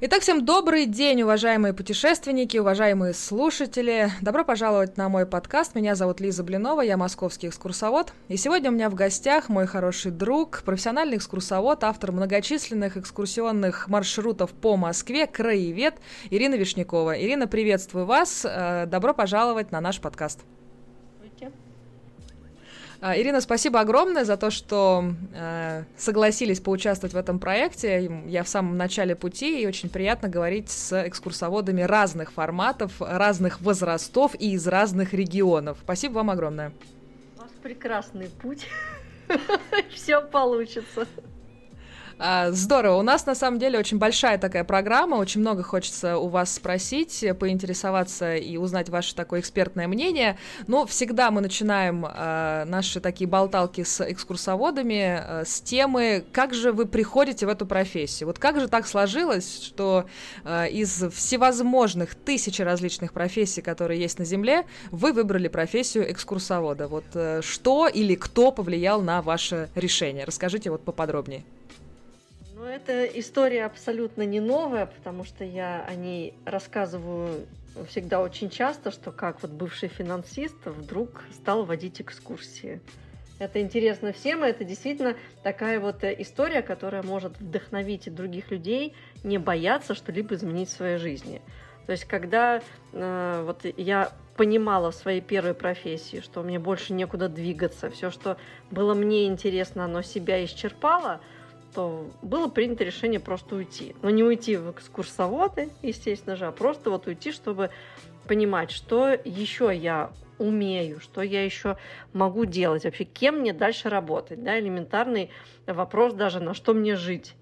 Итак, всем добрый день, уважаемые путешественники, уважаемые слушатели. Добро пожаловать на мой подкаст. Меня зовут Лиза Блинова, я московский экскурсовод. И сегодня у меня в гостях мой хороший друг, профессиональный экскурсовод, автор многочисленных экскурсионных маршрутов по Москве, краевед Ирина Вишнякова. Ирина, приветствую вас. Э, добро пожаловать на наш подкаст. А, Ирина, спасибо огромное за то, что э, согласились поучаствовать в этом проекте. Я в самом начале пути, и очень приятно говорить с экскурсоводами разных форматов, разных возрастов и из разных регионов. Спасибо вам огромное. У вас прекрасный путь. Все получится. А, здорово. У нас на самом деле очень большая такая программа. Очень много хочется у вас спросить, поинтересоваться и узнать ваше такое экспертное мнение. Но всегда мы начинаем э, наши такие болталки с экскурсоводами э, с темы, как же вы приходите в эту профессию. Вот как же так сложилось, что э, из всевозможных тысячи различных профессий, которые есть на Земле, вы выбрали профессию экскурсовода. Вот э, что или кто повлиял на ваше решение? Расскажите вот поподробнее. Ну, эта история абсолютно не новая, потому что я о ней рассказываю всегда очень часто, что как вот бывший финансист вдруг стал водить экскурсии. Это интересно всем, и это действительно такая вот история, которая может вдохновить других людей не бояться что-либо изменить в своей жизни. То есть, когда э, вот я понимала в своей первой профессии, что мне больше некуда двигаться, все, что было мне интересно, оно себя исчерпало – то было принято решение просто уйти. Но не уйти в экскурсоводы, естественно же, а просто вот уйти, чтобы понимать, что еще я умею, что я еще могу делать, вообще кем мне дальше работать, да, элементарный вопрос даже, на что мне жить.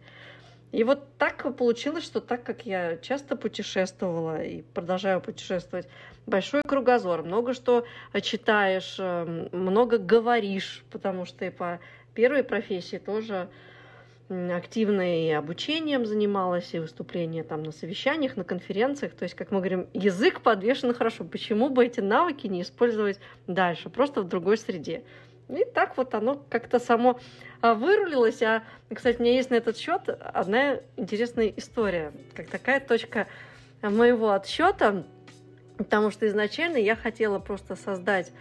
И вот так получилось, что так как я часто путешествовала и продолжаю путешествовать, большой кругозор, много что читаешь, эм, много говоришь, потому что и по первой профессии тоже активно и обучением занималась, и выступления там на совещаниях, на конференциях. То есть, как мы говорим, язык подвешен хорошо. Почему бы эти навыки не использовать дальше, просто в другой среде? И так вот оно как-то само а, вырулилось. А, кстати, у меня есть на этот счет одна интересная история, как такая точка моего отсчета, потому что изначально я хотела просто создать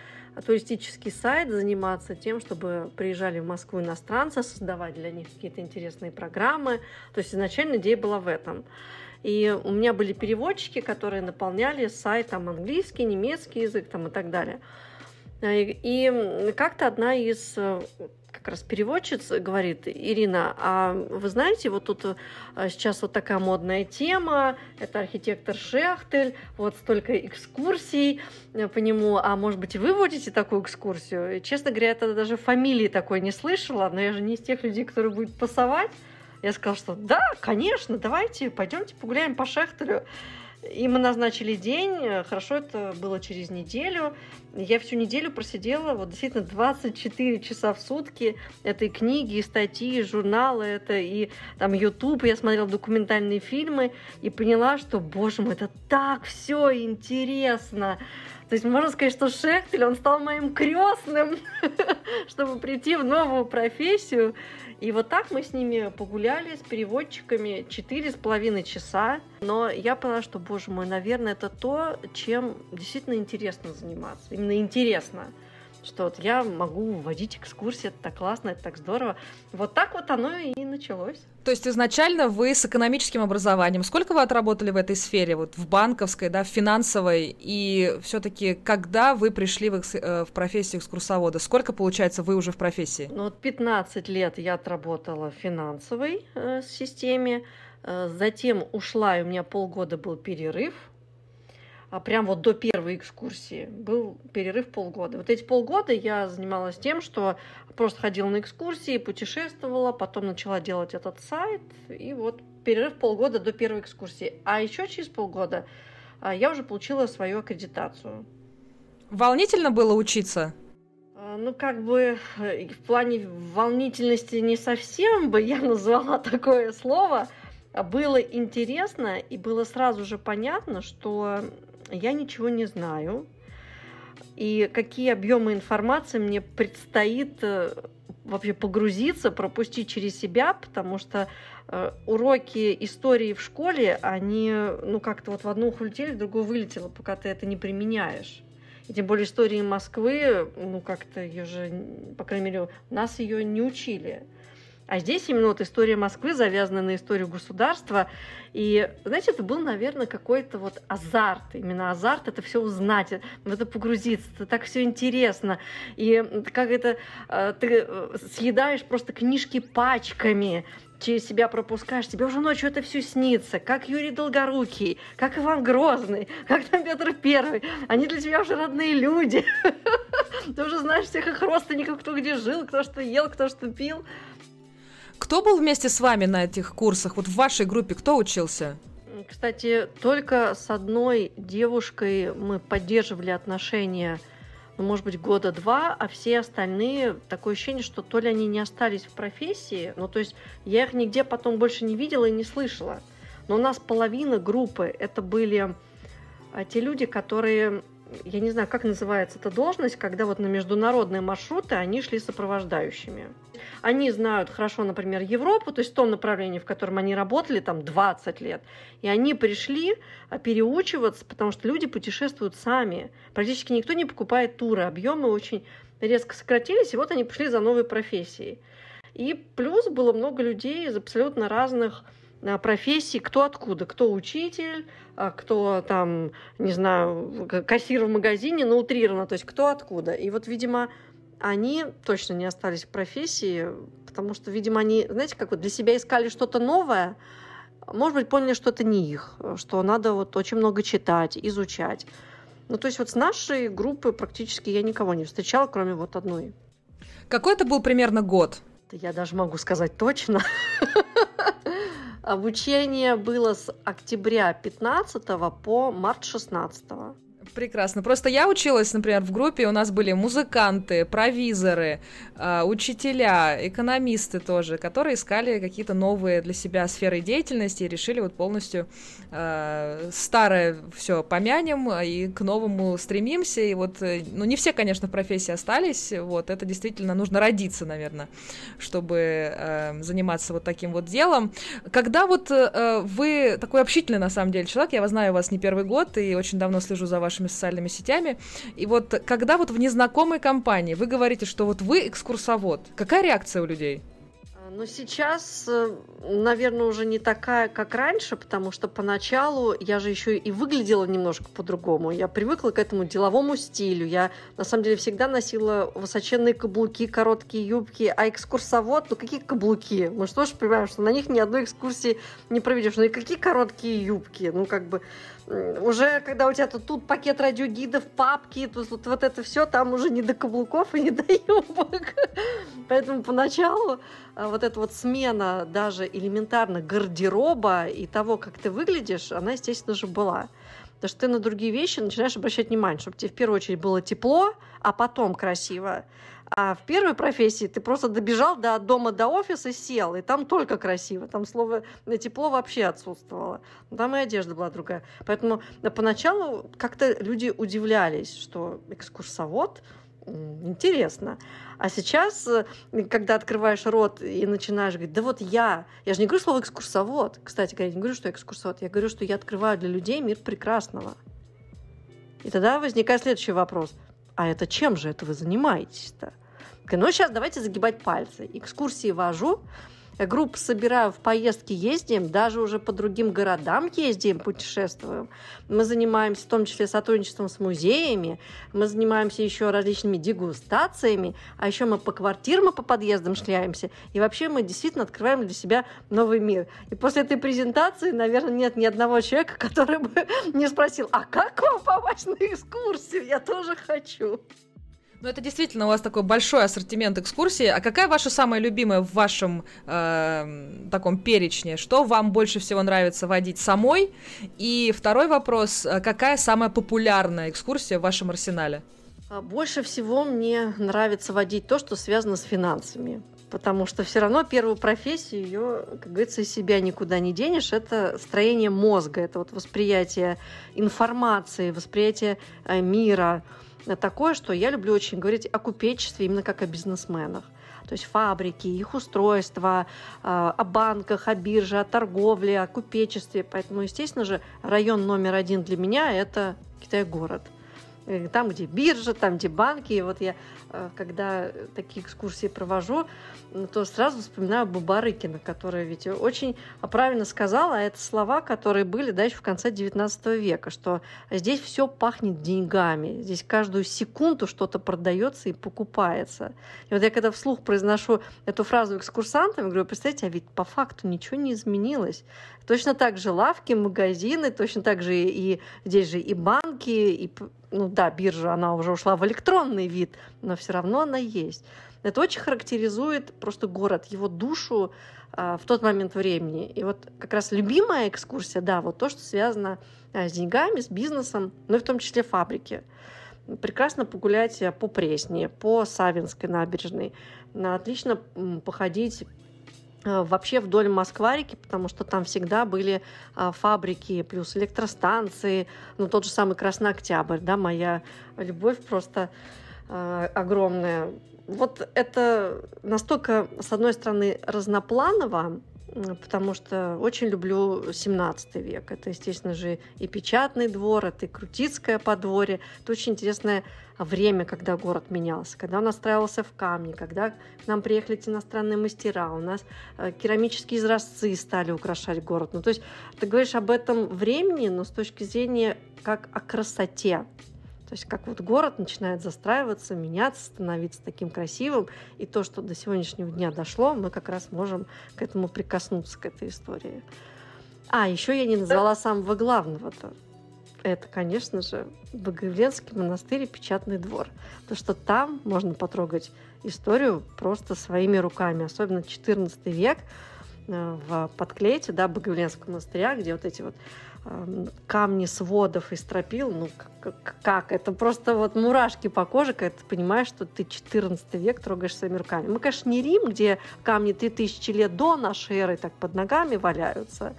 туристический сайт, заниматься тем, чтобы приезжали в Москву иностранцы, создавать для них какие-то интересные программы. То есть изначально идея была в этом. И у меня были переводчики, которые наполняли сайт там английский, немецкий язык там, и так далее. И как-то одна из как раз переводчица говорит, Ирина, а вы знаете, вот тут э, сейчас вот такая модная тема, это архитектор Шехтель, вот столько экскурсий э, по нему, а может быть, вы водите такую экскурсию? И, честно говоря, я тогда даже фамилии такой не слышала, но я же не из тех людей, которые будут пасовать. Я сказала, что да, конечно, давайте, пойдемте погуляем по Шехтелю. И мы назначили день, хорошо это было через неделю. Я всю неделю просидела, вот действительно 24 часа в сутки этой книги, и статьи, журналы, это и там YouTube, я смотрела документальные фильмы и поняла, что, боже мой, это так все интересно. То есть можно сказать, что Шехтель, он стал моим крестным, чтобы прийти в новую профессию. И вот так мы с ними погуляли, с переводчиками, четыре с половиной часа. Но я поняла, что, боже мой, наверное, это то, чем действительно интересно заниматься. Именно интересно что вот я могу водить экскурсии, это так классно, это так здорово. Вот так вот оно и началось. То есть изначально вы с экономическим образованием. Сколько вы отработали в этой сфере, вот в банковской, да, в финансовой? И все-таки когда вы пришли в, э, в профессию экскурсовода? Сколько, получается, вы уже в профессии? Ну, вот 15 лет я отработала в финансовой э, системе. Э, затем ушла, и у меня полгода был перерыв прям вот до первой экскурсии был перерыв полгода. Вот эти полгода я занималась тем, что просто ходила на экскурсии, путешествовала, потом начала делать этот сайт, и вот перерыв полгода до первой экскурсии. А еще через полгода а, я уже получила свою аккредитацию. Волнительно было учиться? А, ну, как бы э, в плане волнительности не совсем бы я назвала такое слово. Было интересно и было сразу же понятно, что я ничего не знаю, и какие объемы информации мне предстоит э, вообще погрузиться, пропустить через себя, потому что э, уроки истории в школе, они, ну, как-то вот в одну улетели, в другую вылетело, пока ты это не применяешь. И тем более истории Москвы, ну, как-то ее же, по крайней мере, нас ее не учили. А здесь именно вот история Москвы завязана на историю государства. И, знаете, это был, наверное, какой-то вот азарт. Именно азарт это все узнать, в это погрузиться. Это так все интересно. И как это э, ты э, съедаешь просто книжки пачками через себя пропускаешь, тебе уже ночью это все снится, как Юрий Долгорукий, как Иван Грозный, как там Петр Первый. Они для тебя уже родные люди. Ты уже знаешь всех их родственников, кто где жил, кто что ел, кто что пил. Кто был вместе с вами на этих курсах? Вот в вашей группе кто учился? Кстати, только с одной девушкой мы поддерживали отношения, ну, может быть, года два, а все остальные, такое ощущение, что то ли они не остались в профессии, ну, то есть я их нигде потом больше не видела и не слышала. Но у нас половина группы это были а, те люди, которые я не знаю, как называется эта должность, когда вот на международные маршруты они шли сопровождающими. Они знают хорошо, например, Европу, то есть в том направлении, в котором они работали там 20 лет. И они пришли а, переучиваться, потому что люди путешествуют сами. Практически никто не покупает туры, объемы очень резко сократились, и вот они пошли за новой профессией. И плюс было много людей из абсолютно разных профессий, кто откуда, кто учитель, а кто там, не знаю, кассир в магазине, но утрированно, то есть кто откуда. И вот, видимо, они точно не остались в профессии, потому что, видимо, они, знаете, как вот для себя искали что-то новое, может быть, поняли, что это не их, что надо вот очень много читать, изучать. Ну, то есть вот с нашей группы практически я никого не встречала, кроме вот одной. Какой это был примерно год? Я даже могу сказать точно. Обучение было с октября 15 по март 16. Прекрасно. Просто я училась, например, в группе, у нас были музыканты, провизоры, э, учителя, экономисты тоже, которые искали какие-то новые для себя сферы деятельности и решили вот полностью э, старое все помянем и к новому стремимся. И вот, э, ну, не все, конечно, в профессии остались, вот, это действительно нужно родиться, наверное, чтобы э, заниматься вот таким вот делом. Когда вот э, вы такой общительный, на самом деле, человек, я знаю вас не первый год и очень давно слежу за вашими социальными сетями. И вот когда вот в незнакомой компании вы говорите, что вот вы экскурсовод, какая реакция у людей? Но сейчас, э, наверное, уже не такая, как раньше, потому что поначалу я же еще и выглядела немножко по-другому. Я привыкла к этому деловому стилю. Я, на самом деле, всегда носила высоченные каблуки, короткие юбки. А экскурсовод, ну какие каблуки? Мы же тоже понимаем, что на них ни одной экскурсии не проведешь. Ну и какие короткие юбки? Ну как бы уже когда у тебя тут, тут пакет радиогидов, папки, тут вот, вот это все, там уже не до каблуков и не до юбок. Поэтому поначалу а, вот эта вот смена даже элементарно гардероба и того, как ты выглядишь, она, естественно же, была. Потому что ты на другие вещи начинаешь обращать внимание, чтобы тебе в первую очередь было тепло, а потом красиво. А в первой профессии ты просто добежал до дома, до офиса, сел, и там только красиво. Там слово тепло вообще отсутствовало. Там и одежда была другая. Поэтому поначалу как-то люди удивлялись, что экскурсовод интересно. А сейчас, э, когда открываешь рот и начинаешь говорить, да вот я, я же не говорю слово экскурсовод, кстати говоря, не говорю, что экскурсовод, я говорю, что я открываю для людей мир прекрасного. И тогда возникает следующий вопрос. А это чем же это вы занимаетесь-то? Ну, сейчас давайте загибать пальцы. Экскурсии вожу, группы собираю, в поездки ездим, даже уже по другим городам ездим, путешествуем. Мы занимаемся в том числе сотрудничеством с музеями, мы занимаемся еще различными дегустациями, а еще мы по квартирам и по подъездам шляемся. И вообще мы действительно открываем для себя новый мир. И после этой презентации, наверное, нет ни одного человека, который бы не спросил, а как вам попасть на экскурсию? Я тоже хочу. Ну, это действительно у вас такой большой ассортимент экскурсий. А какая ваша самая любимая в вашем э, таком перечне? Что вам больше всего нравится водить самой? И второй вопрос, э, какая самая популярная экскурсия в вашем арсенале? А больше всего мне нравится водить то, что связано с финансами. Потому что все равно первую профессию ее, как говорится, из себя никуда не денешь. Это строение мозга, это вот восприятие информации, восприятие э, мира такое, что я люблю очень говорить о купечестве именно как о бизнесменах. то есть фабрики, их устройства, а, о банках, о бирже, о торговле, о купечестве. Поэтому, естественно же, район номер один для меня – это Китай-город – Э, там, где биржа, там, где банки. И вот я, э, когда такие экскурсии провожу, то сразу вспоминаю Бабарыкина, которая ведь очень правильно сказала, а это слова, которые были да, еще в конце 19 века, что здесь все пахнет деньгами, здесь каждую секунду что-то продается и покупается. И вот я когда вслух произношу эту фразу экскурсантам, говорю, представьте, а ведь по факту ничего не изменилось. Точно так же лавки, магазины, точно так же и здесь же и банки, и ну да, биржа, она уже ушла в электронный вид, но все равно она есть. Это очень характеризует просто город, его душу а, в тот момент времени. И вот как раз любимая экскурсия, да, вот то, что связано а, с деньгами, с бизнесом, ну и в том числе фабрики. Прекрасно погулять по Пресне, по Савинской набережной. Отлично походить вообще вдоль Москварики, потому что там всегда были а, фабрики, плюс электростанции, ну тот же самый Красный Октябрь, да, моя любовь просто а, огромная. Вот это настолько, с одной стороны, разнопланово, потому что очень люблю 17 век. Это, естественно же, и печатный двор, это и Крутицкое подворье. Это очень интересное время, когда город менялся, когда он настраивался в камне, когда к нам приехали эти иностранные мастера, у нас э, керамические изразцы стали украшать город. Ну, то есть ты говоришь об этом времени, но с точки зрения как о красоте. То есть как вот город начинает застраиваться, меняться, становиться таким красивым. И то, что до сегодняшнего дня дошло, мы как раз можем к этому прикоснуться, к этой истории. А, еще я не назвала самого главного-то. Это, конечно же, Богоявленский монастырь и Печатный двор. То, что там можно потрогать историю просто своими руками. Особенно 14 век э, в подклете да, Богоявленского монастыря, где вот эти вот камни сводов и стропил, ну как, как? Это просто вот мурашки по коже, когда ты понимаешь, что ты 14 век трогаешь своими руками. Мы, конечно, не Рим, где камни 3000 лет до нашей эры так под ногами валяются.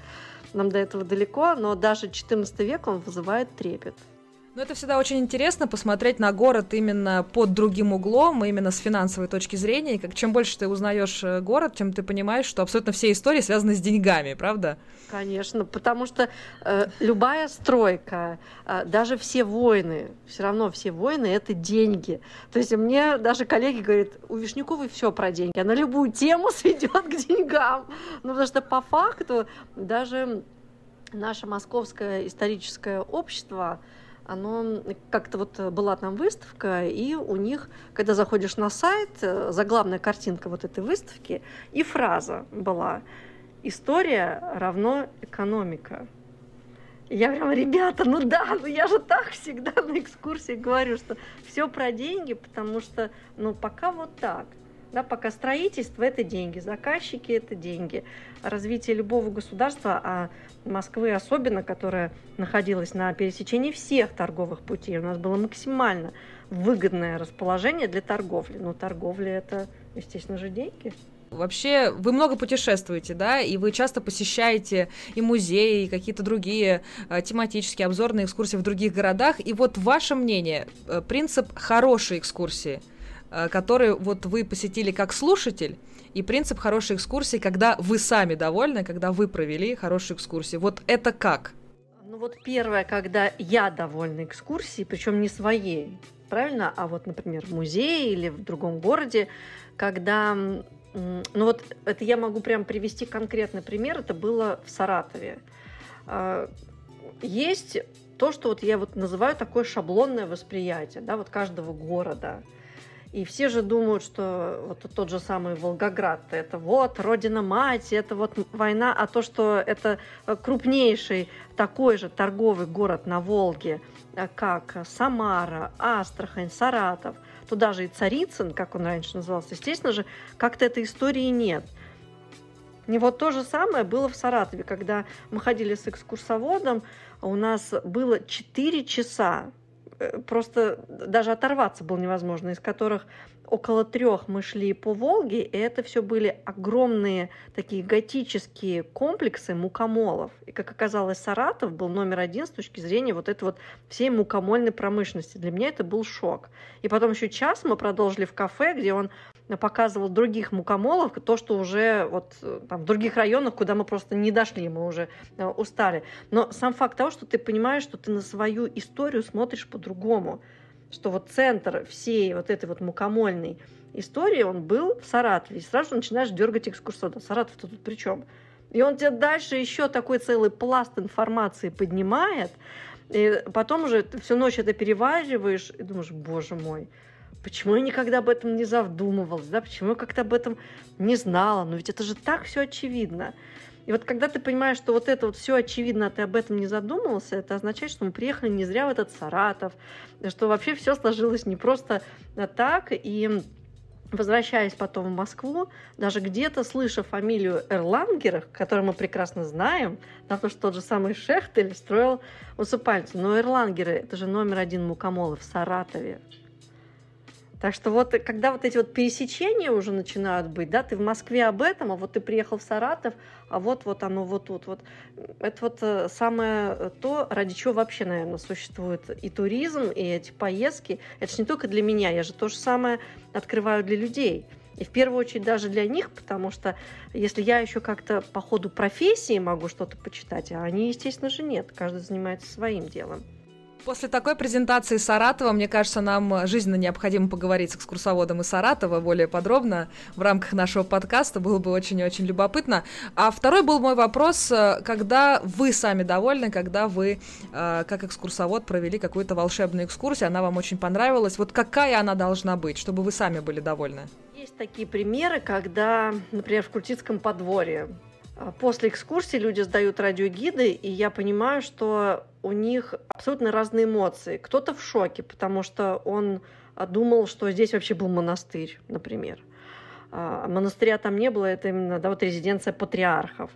Нам до этого далеко, но даже 14 век он вызывает трепет. Ну, это всегда очень интересно посмотреть на город именно под другим углом, именно с финансовой точки зрения. И как чем больше ты узнаешь э, город, тем ты понимаешь, что абсолютно все истории связаны с деньгами, правда? Конечно, потому что э, любая стройка, э, даже все войны, все равно все войны это деньги. То есть мне даже коллеги говорят, у Вишняковой все про деньги, она любую тему сведет к деньгам. Ну, потому что по факту даже наше московское историческое общество, оно как-то вот э, была там выставка, и у них, когда заходишь на сайт, э, заглавная картинка вот этой выставки и фраза была «История равно экономика». Я прям, ребята, ну да, ну я же так всегда на экскурсии говорю, что все про деньги, потому что, ну пока вот так. Да, пока строительство – это деньги, заказчики – это деньги. Развитие любого государства, а Москвы особенно, которая находилась на пересечении всех торговых путей, у нас было максимально выгодное расположение для торговли. Но торговля – это, естественно же, деньги. Вообще, вы много путешествуете, да, и вы часто посещаете и музеи, и какие-то другие э, тематические обзорные экскурсии в других городах. И вот ваше мнение, э, принцип хорошей экскурсии – Э, который вот вы посетили как слушатель, и принцип хорошей экскурсии, когда вы сами довольны, когда вы провели хорошую экскурсию. Вот это как? Ну вот первое, когда я довольна экскурсией, причем не своей, правильно, а вот, например, в музее или в другом городе, когда ну вот это я могу прям привести конкретный пример. Это было в Саратове. А, есть то, что вот я вот называю такое шаблонное восприятие, да, вот каждого города – и все же думают, что вот тот же самый Волгоград, это вот родина-мать, это вот война, а то, что это крупнейший такой же торговый город на Волге, э, как Самара, Астрахань, Саратов, туда же и Царицын, как он раньше назывался, естественно же, как-то этой истории нет. И вот то же самое было в Саратове, когда мы ходили с экскурсоводом, у нас было 4 часа Э, просто даже оторваться было невозможно, из которых около трех мы шли по Волге, и это все были огромные такие готические комплексы мукомолов. И, как оказалось, Саратов был номер один с точки зрения вот этой вот всей мукомольной промышленности. Для меня это был шок. И потом еще час мы продолжили в кафе, где он показывал других мукомолов, то, что уже вот там, в других районах, куда мы просто не дошли, мы уже э, устали. Но сам факт того, что ты понимаешь, что ты на свою историю смотришь по-другому что вот центр всей вот этой вот мукомольной истории, он был в Саратове. И сразу же начинаешь дергать экскурсовода. Саратов-то тут при чем? И он тебе дальше еще такой целый пласт информации поднимает, и потом уже всю ночь это перевариваешь и думаешь, боже мой, почему я никогда об этом не задумывалась, да, почему я как-то об этом не знала, но ведь это же так все очевидно. И вот когда ты понимаешь, что вот это вот все очевидно, а ты об этом не задумывался, это означает, что мы приехали не зря в этот Саратов, что вообще все сложилось не просто так. И возвращаясь потом в Москву, даже где-то слыша фамилию Эрлангерах, которую мы прекрасно знаем, на то, что тот же самый Шехтель строил усыпальницу. Но Эрлангеры – это же номер один мукомолы в Саратове. Так что вот когда вот эти вот пересечения уже начинают быть, да, ты в Москве об этом, а вот ты приехал в Саратов, а вот вот оно вот тут вот. Это вот э, самое то, ради чего вообще, наверное, существует и туризм, и эти поездки. Это же не только для меня, я же то же самое открываю для людей. И в первую очередь даже для них, потому что если я еще как-то по ходу профессии могу что-то почитать, а они, естественно же, нет. Каждый занимается своим делом. После такой презентации Саратова, мне кажется, нам жизненно необходимо поговорить с экскурсоводом из Саратова более подробно в рамках нашего подкаста. Было бы очень-очень любопытно. А второй был мой вопрос, э, когда вы сами довольны, когда вы, э, как экскурсовод, провели какую-то волшебную экскурсию, она вам очень понравилась. Вот какая она должна быть, чтобы вы сами были довольны? Есть такие примеры, когда, например, в Крутицком подворье а после экскурсии люди сдают радиогиды, и я понимаю, что у них абсолютно разные эмоции. Кто-то в шоке, потому что он думал, что здесь вообще был монастырь, например. А монастыря там не было, это именно да, вот резиденция патриархов.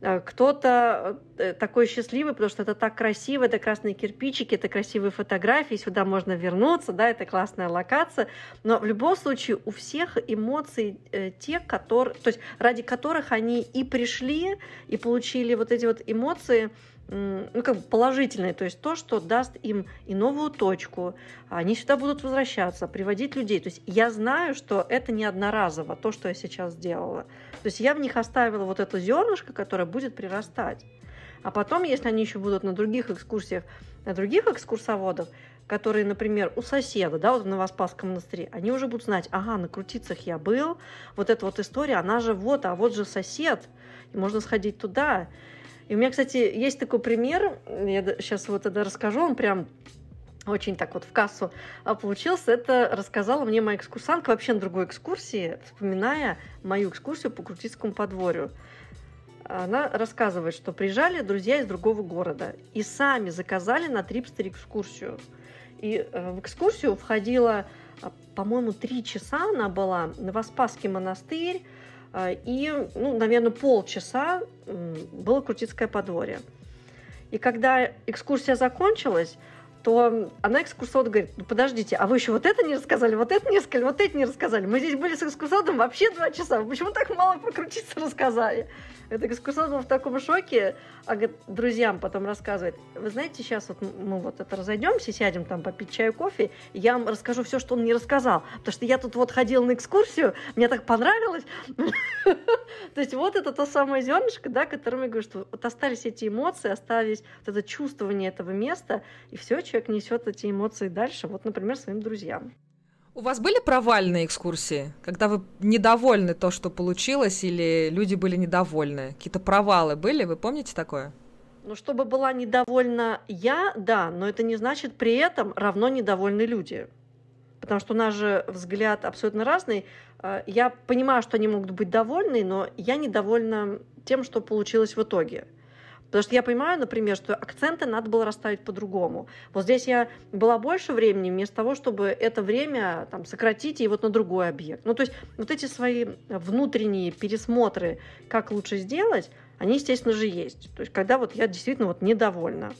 Э, кто-то э, такой счастливый, потому что это так красиво, это красные кирпичики, это красивые фотографии, сюда можно вернуться, да, это классная локация. Но в любом случае у всех эмоции э, те, которые, то есть ради которых они и пришли, и получили вот эти вот эмоции, ну, как бы положительное, то есть то, что даст им и новую точку, они сюда будут возвращаться, приводить людей. То есть я знаю, что это не одноразово, то, что я сейчас сделала. То есть я в них оставила вот это зернышко, которое будет прирастать. А потом, если они еще будут на других экскурсиях, на других экскурсоводов, которые, например, у соседа, да, вот в Новоспасском монастыре, они уже будут знать, ага, на Крутицах я был, вот эта вот история, она же вот, а вот же сосед, и можно сходить туда. И у меня, кстати, есть такой пример, я сейчас вот это расскажу, он прям очень так вот в кассу а, получился. Это рассказала мне моя экскурсантка вообще на другой экскурсии, вспоминая мою экскурсию по Крутицкому подворью. Она рассказывает, что приезжали друзья из другого города и сами заказали на Трипстер экскурсию. И э, в экскурсию входила, а, по-моему, три часа она была, Новоспасский монастырь, а, и, ну, наверное, полчаса было Крутицкое подворье. И когда экскурсия закончилась, то она экскурсовод говорит, ну подождите, а вы еще вот это не рассказали, вот это не рассказали, вот это не рассказали. Мы здесь были с экскурсоводом вообще два часа, почему так мало прокрутиться рассказали? Это экскурсовод был в таком шоке, а говорит, друзьям потом рассказывает, вы знаете, сейчас вот мы вот это разойдемся, сядем там попить чаю, кофе, я вам расскажу все, что он не рассказал, потому что я тут вот ходила на экскурсию, мне так понравилось. То есть вот это то самое зернышко, да, которым я говорю, что вот остались эти эмоции, остались вот это чувствование этого места, и все, человек несет эти эмоции дальше, вот, например, своим друзьям. У вас были провальные экскурсии, когда вы недовольны то, что получилось, или люди были недовольны? Какие-то провалы были? Вы помните такое? Ну, чтобы была недовольна я, да, но это не значит при этом равно недовольны люди. Потому что у нас же взгляд абсолютно разный. Э, я понимаю, что они могут быть довольны, но я недовольна тем, что получилось в итоге. Потому что я понимаю, например, что акценты надо было расставить по-другому. Вот здесь я была больше времени, вместо того, чтобы это время там, сократить и вот на другой объект. Ну, то есть вот эти свои внутренние пересмотры, как лучше сделать, они, естественно же, есть. То есть когда вот я действительно вот недовольна.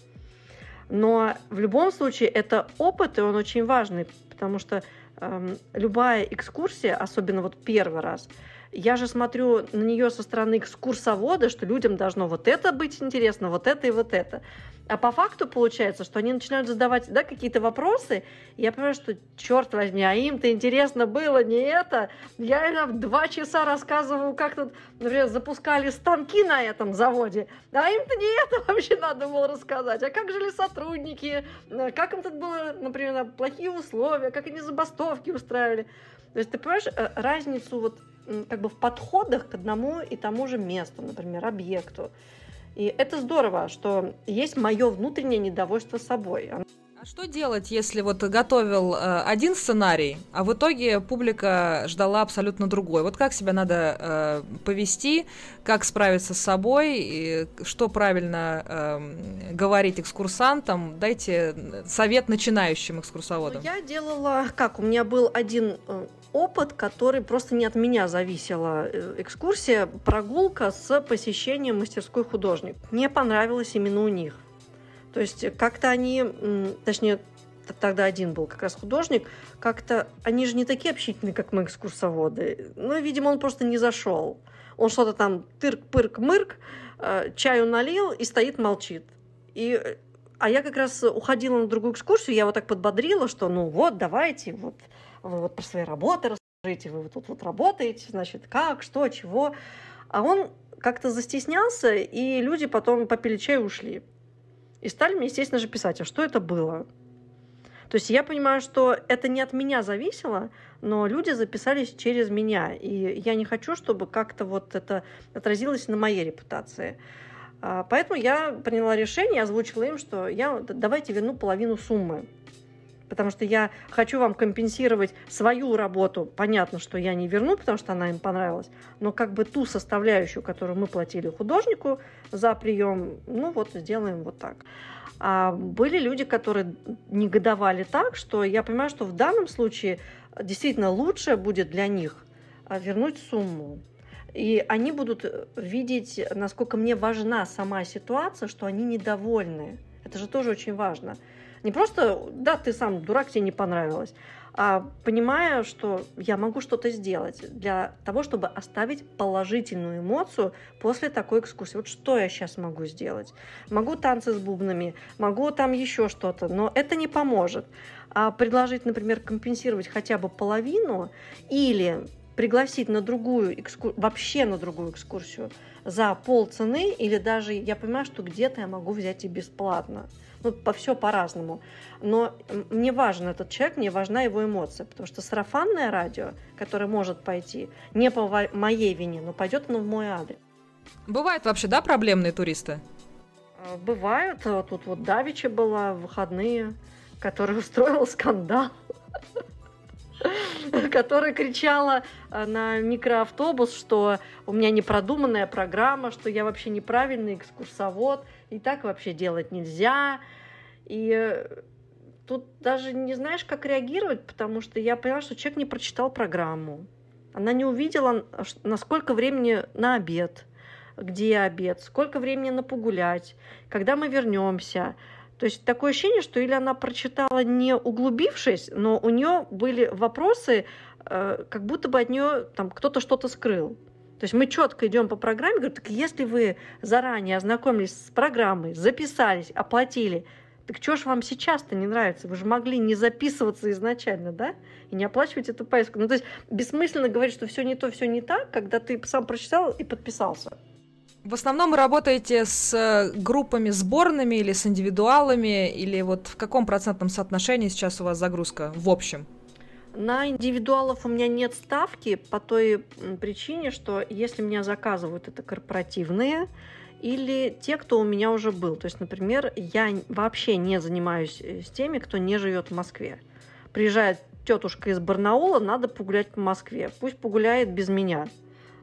Но в любом случае это опыт, и он очень важный, потому что эм, любая экскурсия, особенно вот первый раз, я же смотрю на нее со стороны экскурсовода, что людям должно вот это быть интересно, вот это и вот это. А по факту получается, что они начинают задавать да, какие-то вопросы, и я понимаю, что, черт возьми, а им-то интересно было не это. Я им два часа рассказываю, как тут, например, запускали станки на этом заводе, а им-то не это вообще надо было рассказать. А как жили сотрудники, как им тут было, например, плохие условия, как они забастовки устраивали. То есть ты понимаешь э, разницу вот как бы в подходах к одному и тому же месту, например, объекту. И это здорово, что есть мое внутреннее недовольство собой. А что делать, если вот готовил э, один сценарий, а в итоге публика ждала абсолютно другой? Вот как себя надо э, повести, как справиться с собой, и что правильно э, говорить экскурсантам? Дайте совет начинающим экскурсоводам. Ну, я делала как? У меня был один э, опыт, который просто не от меня зависела. Э, экскурсия, прогулка с посещением мастерской художник. Мне понравилось именно у них. То есть как-то они, точнее, тогда один был как раз художник, как-то они же не такие общительные, как мы, экскурсоводы. Ну, видимо, он просто не зашел. Он что-то там тырк-пырк-мырк, э, чаю налил и стоит, молчит. И, а я как раз уходила на другую экскурсию, я вот так подбодрила, что ну вот, давайте, вот, вы вот про свои работы расскажите, вы тут вот работаете, значит, как, что, чего. А он как-то застеснялся, и люди потом попили чай и ушли. И стали мне, естественно же, писать, а что это было? То есть я понимаю, что это не от меня зависело, но люди записались через меня. И я не хочу, чтобы как-то вот это отразилось на моей репутации. А, поэтому я приняла решение, озвучила им, что я давайте верну половину суммы потому что я хочу вам компенсировать свою работу. Понятно, что я не верну, потому что она им понравилась, но как бы ту составляющую, которую мы платили художнику за прием, ну вот сделаем вот так. А были люди, которые негодовали так, что я понимаю, что в данном случае действительно лучше будет для них а, вернуть сумму. И они будут видеть, насколько мне важна сама ситуация, что они недовольны. Это же тоже очень важно. Не просто, да, ты сам дурак, тебе не понравилось, а понимая, что я могу что-то сделать для того, чтобы оставить положительную эмоцию после такой экскурсии. Вот что я сейчас могу сделать? Могу танцы с бубнами, могу там еще что-то, но это не поможет. А предложить, например, компенсировать хотя бы половину или пригласить на другую экскурсию, вообще на другую экскурсию за полцены, или даже я понимаю, что где-то я могу взять и бесплатно ну, по все по-разному. Но мне важен этот человек, мне важна его эмоция, потому что сарафанное радио, которое может пойти, не по моей вине, но пойдет оно в мой адрес. Бывают вообще, да, проблемные туристы? А, бывают. Тут вот Давича была в выходные, который устроил скандал которая кричала э, на микроавтобус, что у меня непродуманная программа, что я вообще неправильный экскурсовод, и так вообще делать нельзя. И э, тут даже не знаешь, как реагировать, потому что я поняла, что человек не прочитал программу. Она не увидела, насколько времени на обед, где обед, сколько времени на погулять, когда мы вернемся. То есть такое ощущение, что или она прочитала не углубившись, но у нее были вопросы, э, как будто бы от нее там кто-то что-то скрыл. То есть мы четко идем по программе, говорю, так если вы заранее ознакомились с программой, записались, оплатили, так что ж вам сейчас-то не нравится? Вы же могли не записываться изначально, да? И не оплачивать эту поездку. Ну, то есть бессмысленно говорить, что все не то, все не так, когда ты сам прочитал и подписался. В основном вы работаете с э, группами сборными или с индивидуалами, или вот в каком процентном соотношении сейчас у вас загрузка в общем? На индивидуалов у меня нет ставки по той причине, что если меня заказывают, это корпоративные или те, кто у меня уже был. То есть, например, я вообще не занимаюсь э, с теми, кто не живет в Москве. Приезжает тетушка из Барнаула, надо погулять по Москве. Пусть погуляет без меня.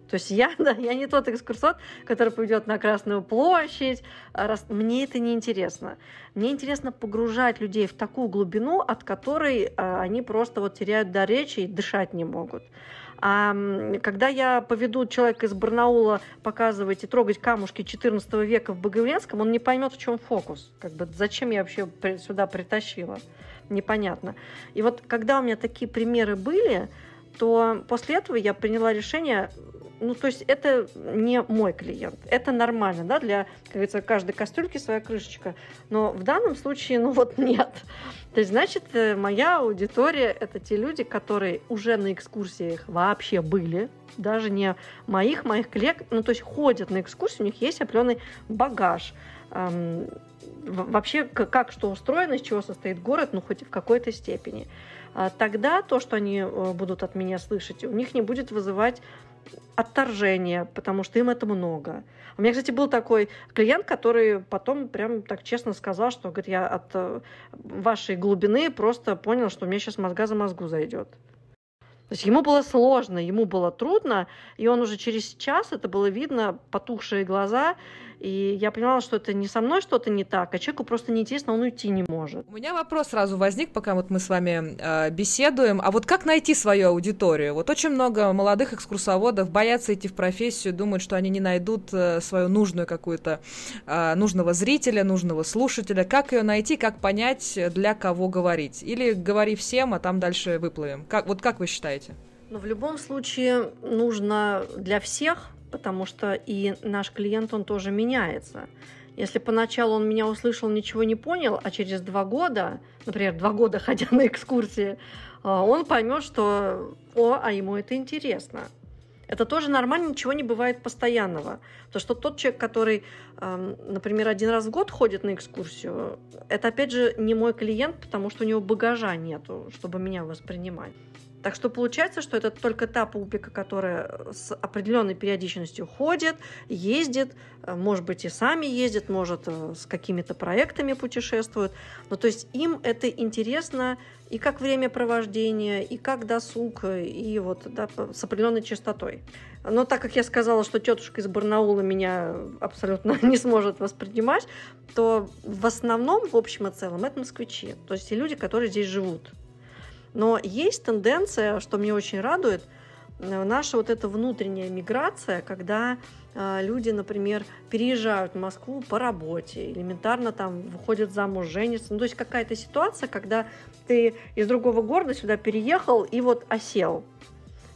То есть я, да, я не тот экскурсовод, который поведет на Красную площадь. А раз... Мне это не интересно. Мне интересно погружать людей в такую глубину, от которой а, они просто вот теряют до речи и дышать не могут. А когда я поведу человека из Барнаула показывать и трогать камушки 14 века в Боговленском, он не поймет, в чем фокус. Как бы, зачем я вообще сюда притащила? Непонятно. И вот когда у меня такие примеры были, то после этого я приняла решение ну, то есть это не мой клиент. Это нормально, да, для, как говорится, каждой кастрюльки своя крышечка. Но в данном случае, ну вот нет. То есть, значит, э, моя аудитория – это те люди, которые уже на экскурсиях вообще были, даже не моих, моих коллег, ну, то есть ходят на экскурсии, у них есть определенный багаж. Эм, вообще, как что устроено, из чего состоит город, ну, хоть в какой-то степени. А тогда то, что они э, будут от меня слышать, у них не будет вызывать отторжение, потому что им это много. У меня, кстати, был такой клиент, который потом прям так честно сказал, что говорит, я от э, вашей глубины просто понял, что у меня сейчас мозга за мозгу зайдет. То есть ему было сложно, ему было трудно, и он уже через час, это было видно, потухшие глаза, и я понимала, что это не со мной что-то не так, а человеку просто неинтересно, он уйти не может. У меня вопрос сразу возник, пока вот мы с вами э, беседуем. А вот как найти свою аудиторию? Вот очень много молодых экскурсоводов боятся идти в профессию, думают, что они не найдут э, свою нужную какую-то, э, нужного зрителя, нужного слушателя. Как ее найти, как понять, для кого говорить? Или говори всем, а там дальше выплывем. Как, вот как вы считаете? Ну, в любом случае нужно для всех потому что и наш клиент, он тоже меняется. Если поначалу он меня услышал, ничего не понял, а через два года, например, два года ходя на экскурсии, а, он поймет, что о, а ему это интересно. Это тоже нормально, ничего не бывает постоянного. Потому что тот человек, который, например, один раз в год ходит на экскурсию, это, опять же, не мой клиент, потому что у него багажа нету, чтобы меня воспринимать. Так что получается, что это только та пупика, которая с определенной периодичностью ходит, ездит, э, может быть, и сами ездит, может, э, с какими-то проектами путешествует. Ну, то есть им это интересно и как времяпровождение, и как досуг, и вот да, с определенной частотой. Но так как я сказала, что тетушка из Барнаула меня абсолютно не сможет воспринимать, то в основном, в общем и целом, это москвичи. То есть те люди, которые здесь живут. Но есть тенденция, что мне очень радует, э, наша вот эта внутренняя миграция, когда э, люди, например, переезжают в Москву по работе, элементарно там выходят замуж, женятся. Ну, то есть какая-то ситуация, когда ты из другого города сюда переехал и вот осел.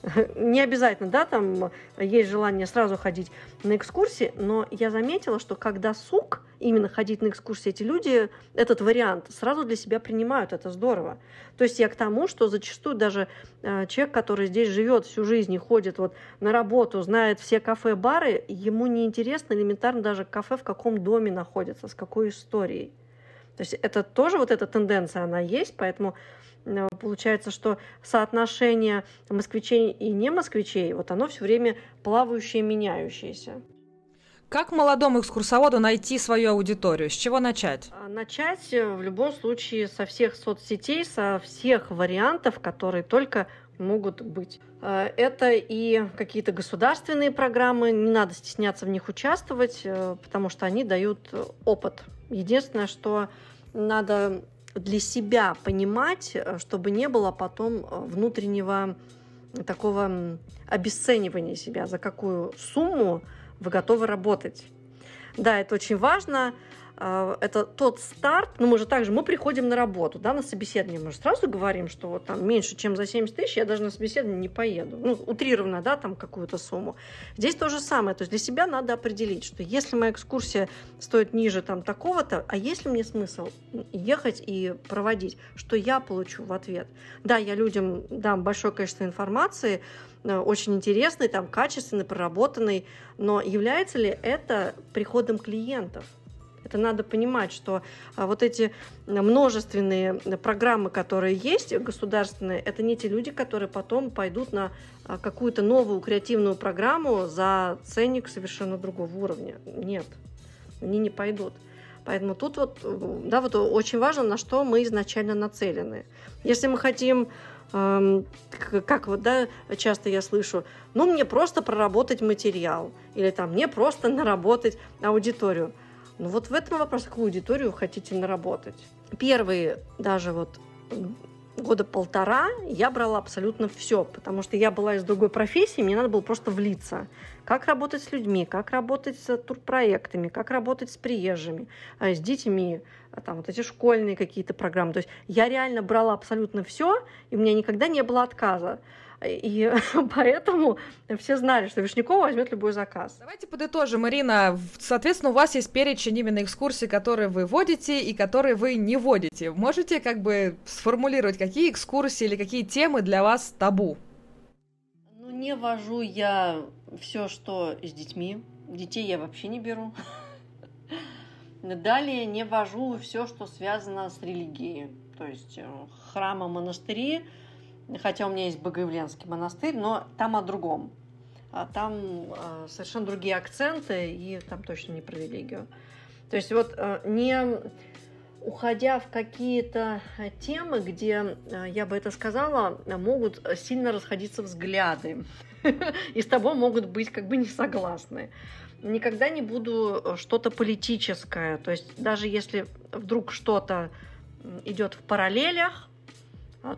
Не обязательно, да, там есть желание сразу ходить на экскурсии, но я заметила, что когда сук именно ходить на экскурсии, эти люди этот вариант сразу для себя принимают, это здорово. То есть я к тому, что зачастую даже э, человек, который здесь живет всю жизнь и ходит вот на работу, знает все кафе, бары, ему не интересно элементарно даже кафе в каком доме находится, с какой историей. То есть это тоже вот эта тенденция, она есть, поэтому получается, что соотношение москвичей и не москвичей, вот оно все время плавающее, меняющееся. Как молодому экскурсоводу найти свою аудиторию? С чего начать? А, начать э, в любом случае со всех соцсетей, со всех вариантов, которые только могут быть. Э, это и какие-то государственные программы, не надо стесняться в них участвовать, потому что они дают опыт. Единственное, что надо для себя понимать, э, чтобы не было потом э, внутреннего такого обесценивания себя, за какую сумму вы готовы работать. Да, это очень важно. А, это тот старт, ну мы же также, мы приходим на работу, да, на собеседование, мы же сразу говорим, что вот там меньше, чем за 70 тысяч я даже на собеседование не поеду. Ну, утрированно, да, там какую-то сумму. Здесь то же самое, то есть для себя надо определить, что если моя экскурсия стоит ниже там такого-то, а есть ли мне смысл ехать и проводить, что я получу в ответ? Да, я людям дам большое количество информации, э, очень интересный, там, качественный, проработанный, но является ли это приходом клиентов? Это надо понимать, что а, вот эти множественные программы, которые есть государственные, это не те люди, которые потом пойдут на а, какую-то новую креативную программу за ценник совершенно другого уровня. Нет, они не пойдут. Поэтому тут вот, да, вот очень важно, на что мы изначально нацелены. Если мы хотим эм, как вот, да, часто я слышу, ну, мне просто проработать материал, или там, мне просто наработать аудиторию. Ну вот в этом вопрос, какую аудиторию вы хотите наработать. Первые даже вот года полтора я брала абсолютно все, потому что я была из другой профессии, мне надо было просто влиться. Как работать с людьми, как работать с турпроектами, как работать с приезжими, э, с детьми, э, там вот эти школьные какие-то программы. То есть я реально брала абсолютно все, и у меня никогда не было отказа. И поэтому все знали, что Вишнякова возьмет любой заказ. Давайте подытожим, Марина. Соответственно, у вас есть перечень именно экскурсий, которые вы водите и которые вы не водите. Можете как бы сформулировать, какие экскурсии или какие темы для вас табу? Ну, не вожу я все, что с детьми. Детей я вообще не беру. Далее не вожу все, что связано с религией. То есть э, храмы, монастыри – хотя у меня есть Богоявленский монастырь, но там о другом. А там э, совершенно другие акценты, и там точно не про религию. То есть вот э, не уходя в какие-то темы, где, э, я бы это сказала, могут сильно расходиться взгляды, и с тобой могут быть как бы не согласны. Никогда не буду что-то политическое, то есть даже если вдруг что-то идет в параллелях,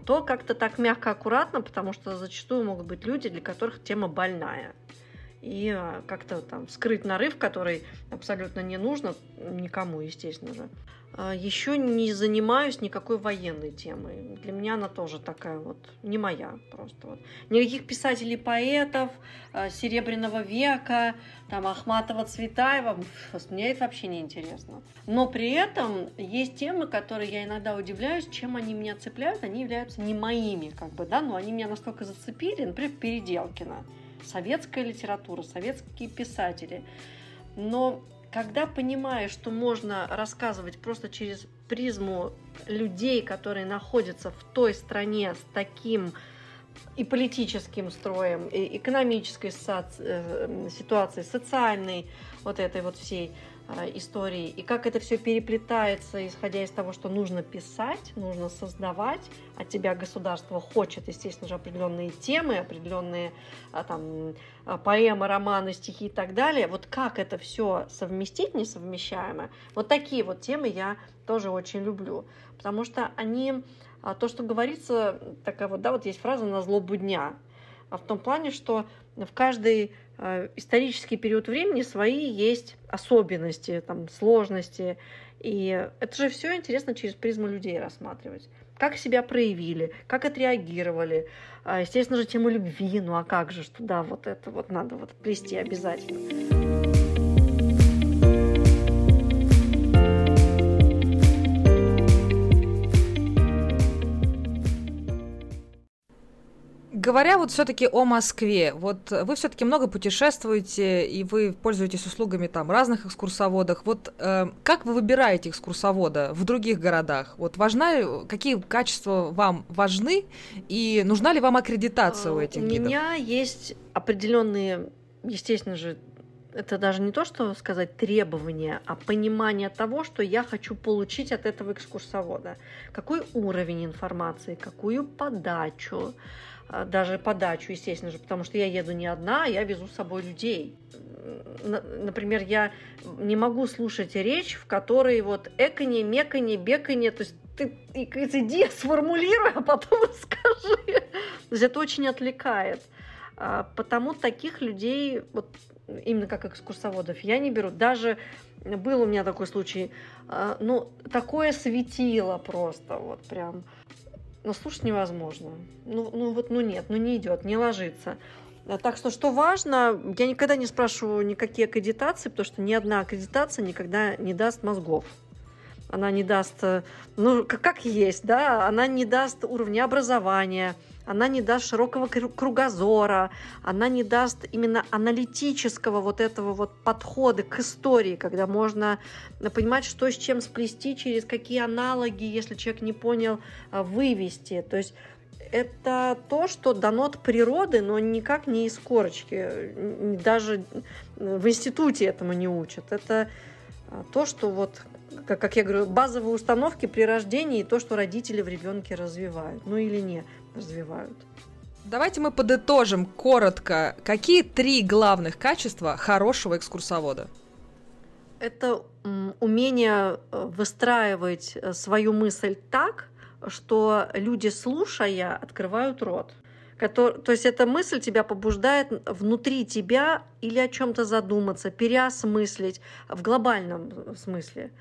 то как-то так мягко, аккуратно, потому что зачастую могут быть люди, для которых тема больная. И а, как-то там скрыть нарыв, который абсолютно не нужно никому, естественно же. А, Еще не занимаюсь никакой военной темой. Для меня она тоже такая вот не моя просто. Вот. Никаких писателей, поэтов а, Серебряного века, там Ахматова, Цветаева, мне это вообще не интересно. Но при этом есть темы, которые я иногда удивляюсь, чем они меня цепляют. Они являются не моими, как бы, да, но они меня настолько зацепили, например, Переделкина. Советская литература, советские писатели. Но когда понимаешь, что можно рассказывать просто через призму людей, которые находятся в той стране с таким и политическим строем, и экономической э, ситуацией, социальной вот этой вот всей, истории, и как это все переплетается, исходя из того, что нужно писать, нужно создавать, от тебя государство хочет, естественно же, определенные темы, определенные а, там, а, поэмы, романы, стихи и так далее. Вот как это все совместить несовмещаемое, вот такие вот темы я тоже очень люблю, потому что они, а, то, что говорится, такая вот, да, вот есть фраза «на злобу дня», в том плане, что в каждый Э, исторический период времени свои есть особенности, там, сложности. И это же все интересно через призму людей рассматривать. Как себя проявили, как отреагировали. А, естественно же, тему любви, ну а как же, что да, вот это вот надо вот плести обязательно. Говоря вот все-таки о Москве, вот вы все-таки много путешествуете и вы пользуетесь услугами там разных экскурсоводов. Вот э, как вы выбираете экскурсовода в других городах? Вот важна, какие качества вам важны и нужна ли вам аккредитация у а, этих гидов? У меня есть определенные, естественно же, это даже не то, что сказать требования, а понимание того, что я хочу получить от этого экскурсовода. Какой уровень информации, какую подачу, даже подачу, естественно же, потому что я еду не одна, а я везу с собой людей. Например, я не могу слушать речь, в которой вот эконе, меконе, беконе, то есть ты иди сформулируй, а потом скажи. То есть это очень отвлекает. А, потому таких людей, вот именно как экскурсоводов, я не беру. Даже был у меня такой случай, ну, такое светило просто, вот прям но слушать невозможно. Ну, ну вот, ну нет, ну не идет, не ложится. Так что, что важно, я никогда не спрашиваю никакие аккредитации, потому что ни одна аккредитация никогда не даст мозгов. Она не даст, э, ну, как, есть, да, она не даст уровня образования, она не даст широкого кругозора, она не даст именно аналитического вот этого вот подхода к истории, когда можно э, понимать, что с чем сплести, через какие аналоги, если человек не понял, э, вывести. То есть это то, что дано от природы, но никак не из корочки. Даже в институте этому не учат. Это то, что вот как, как я говорю, базовые установки при рождении и то, что родители в ребенке развивают. Ну или не развивают. Давайте мы подытожим коротко, какие три главных качества хорошего экскурсовода? Это умение э, выстраивать э, свою мысль так, что люди, слушая, открывают рот. Который, то есть эта мысль тебя побуждает внутри тебя или о чем-то задуматься, переосмыслить в глобальном смысле.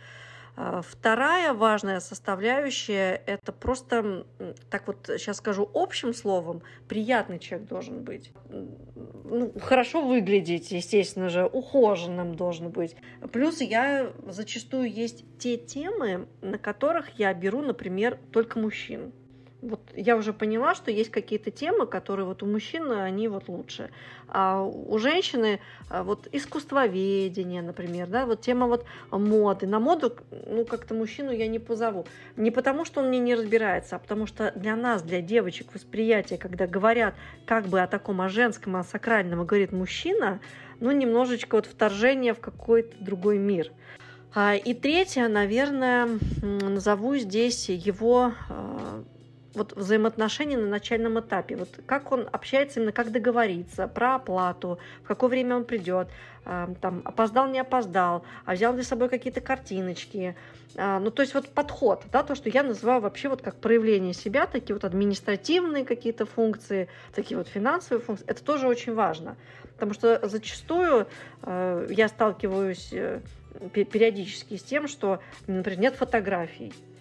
А, вторая важная составляющая – это просто, так вот сейчас скажу общим словом, приятный человек должен быть. Ну, хорошо выглядеть, естественно же, ухоженным должен быть. Плюс я зачастую есть те темы, на которых я беру, например, только мужчин вот я уже поняла, что есть какие-то темы, которые вот у мужчин, они вот лучше. А у женщины а, вот искусствоведение, например, да, вот тема вот моды. На моду, ну, как-то мужчину я не позову. Не потому, что он мне не разбирается, а потому что для нас, для девочек, восприятие, когда говорят как бы о таком, о женском, о сакральном, говорит мужчина, ну, немножечко вот вторжение в какой-то другой мир. А, и третье, наверное, назову здесь его а, вот взаимоотношения на начальном этапе. Вот как он общается, именно как договориться про оплату, в какое время он придет, э, там, опоздал, не опоздал, а взял ли с собой какие-то картиночки. Э, ну, то есть вот подход, да, то, что я называю вообще вот как проявление себя, такие вот административные какие-то функции, такие вот финансовые функции, это тоже очень важно. Потому что зачастую э, я сталкиваюсь э, периодически с тем, что, например, нет фотографий, а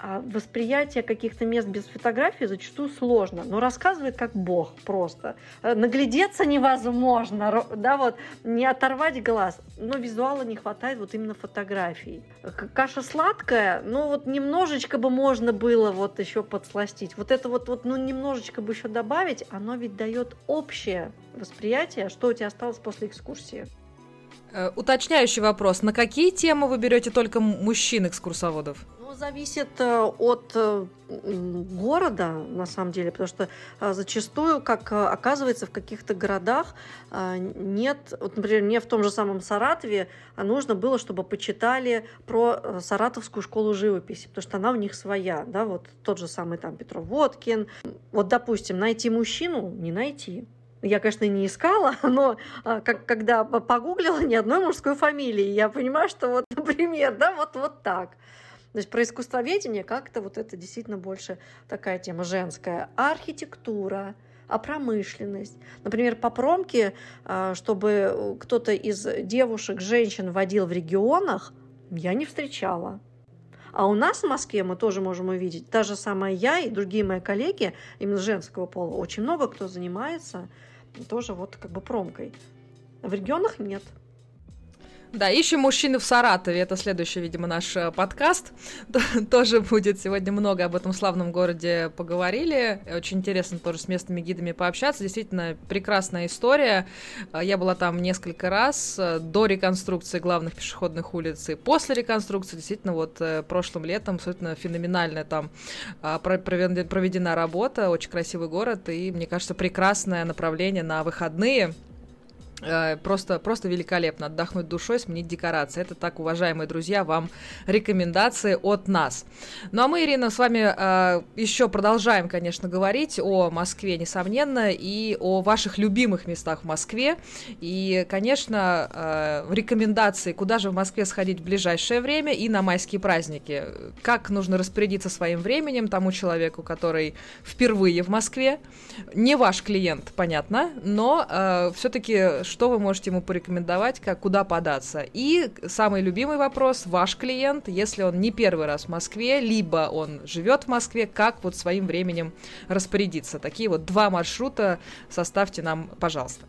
восприятие каких-то мест без фотографий зачастую сложно, но рассказывает как бог просто. Э, наглядеться невозможно, да, вот не оторвать глаз, но визуала не хватает вот именно фотографий. Каша сладкая, ну вот немножечко бы можно было вот еще подсластить. Вот это вот, вот ну немножечко бы еще добавить, оно ведь дает общее восприятие, что у тебя осталось после экскурсии. Э, уточняющий вопрос. На какие темы вы берете только мужчин-экскурсоводов? Зависит э, от э, города, на самом деле, потому что э, зачастую, как оказывается, в каких-то городах нет, вот, например, мне в том же самом Саратове нужно было, чтобы почитали про Саратовскую школу живописи, потому что она у них своя, да, вот тот же самый там Петров Водкин. Вот, допустим, найти мужчину не найти. Я, конечно, не искала, но как, когда погуглила ни одной мужской фамилии, я понимаю, что вот, например, да, вот, вот так. То есть про искусствоведение как-то вот это действительно больше такая тема женская. Архитектура, а промышленность. Например, по промке, а, чтобы кто-то из девушек, женщин водил в регионах, я не встречала. А у нас в Москве мы тоже можем увидеть, та же самая я и другие мои коллеги, именно женского пола, очень много кто занимается тоже вот как бы промкой. В регионах нет. Да, ищем мужчины в Саратове. Это следующий, видимо, наш э, подкаст. Тоже будет сегодня много об этом славном городе поговорили. Очень интересно тоже с местными гидами пообщаться. Действительно, прекрасная история. Э, я была там несколько раз э, до реконструкции главных пешеходных улиц и после реконструкции. Действительно, вот прошлым летом абсолютно феноменальная там проведена работа. Очень красивый город и, мне кажется, прекрасное направление на выходные просто, просто великолепно отдохнуть душой, сменить декорации. Это так, уважаемые друзья, вам рекомендации от нас. Ну а мы, Ирина, с вами э, еще продолжаем, конечно, говорить о Москве, несомненно, и о ваших любимых местах в Москве. И, конечно, э, рекомендации, куда же в Москве сходить в ближайшее время и на майские праздники. Как нужно распорядиться своим временем тому человеку, который впервые в Москве. Не ваш клиент, понятно, но э, все-таки что вы можете ему порекомендовать, как, куда податься. И самый любимый вопрос, ваш клиент, если он не первый раз в Москве, либо он живет в Москве, как вот своим временем распорядиться. Такие вот два маршрута составьте нам, пожалуйста.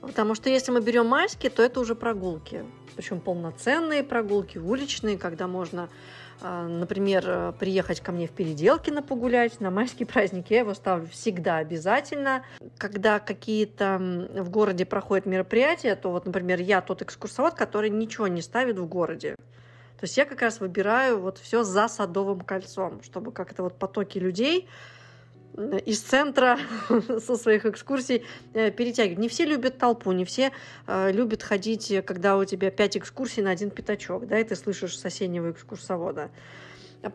Потому что если мы берем майские, то это уже прогулки. Причем полноценные прогулки, уличные, когда можно например, э, приехать ко мне в Переделкино погулять на майские праздники, я его ставлю всегда обязательно. Когда какие-то в городе проходят мероприятия, то вот, например, я тот экскурсовод, который ничего не ставит в городе. То есть я как раз выбираю вот все за Садовым кольцом, чтобы как-то вот потоки людей из центра со своих экскурсий э, перетягивать. Не все любят толпу, не все э, любят ходить, когда у тебя пять экскурсий на один пятачок, да, и ты слышишь соседнего экскурсовода.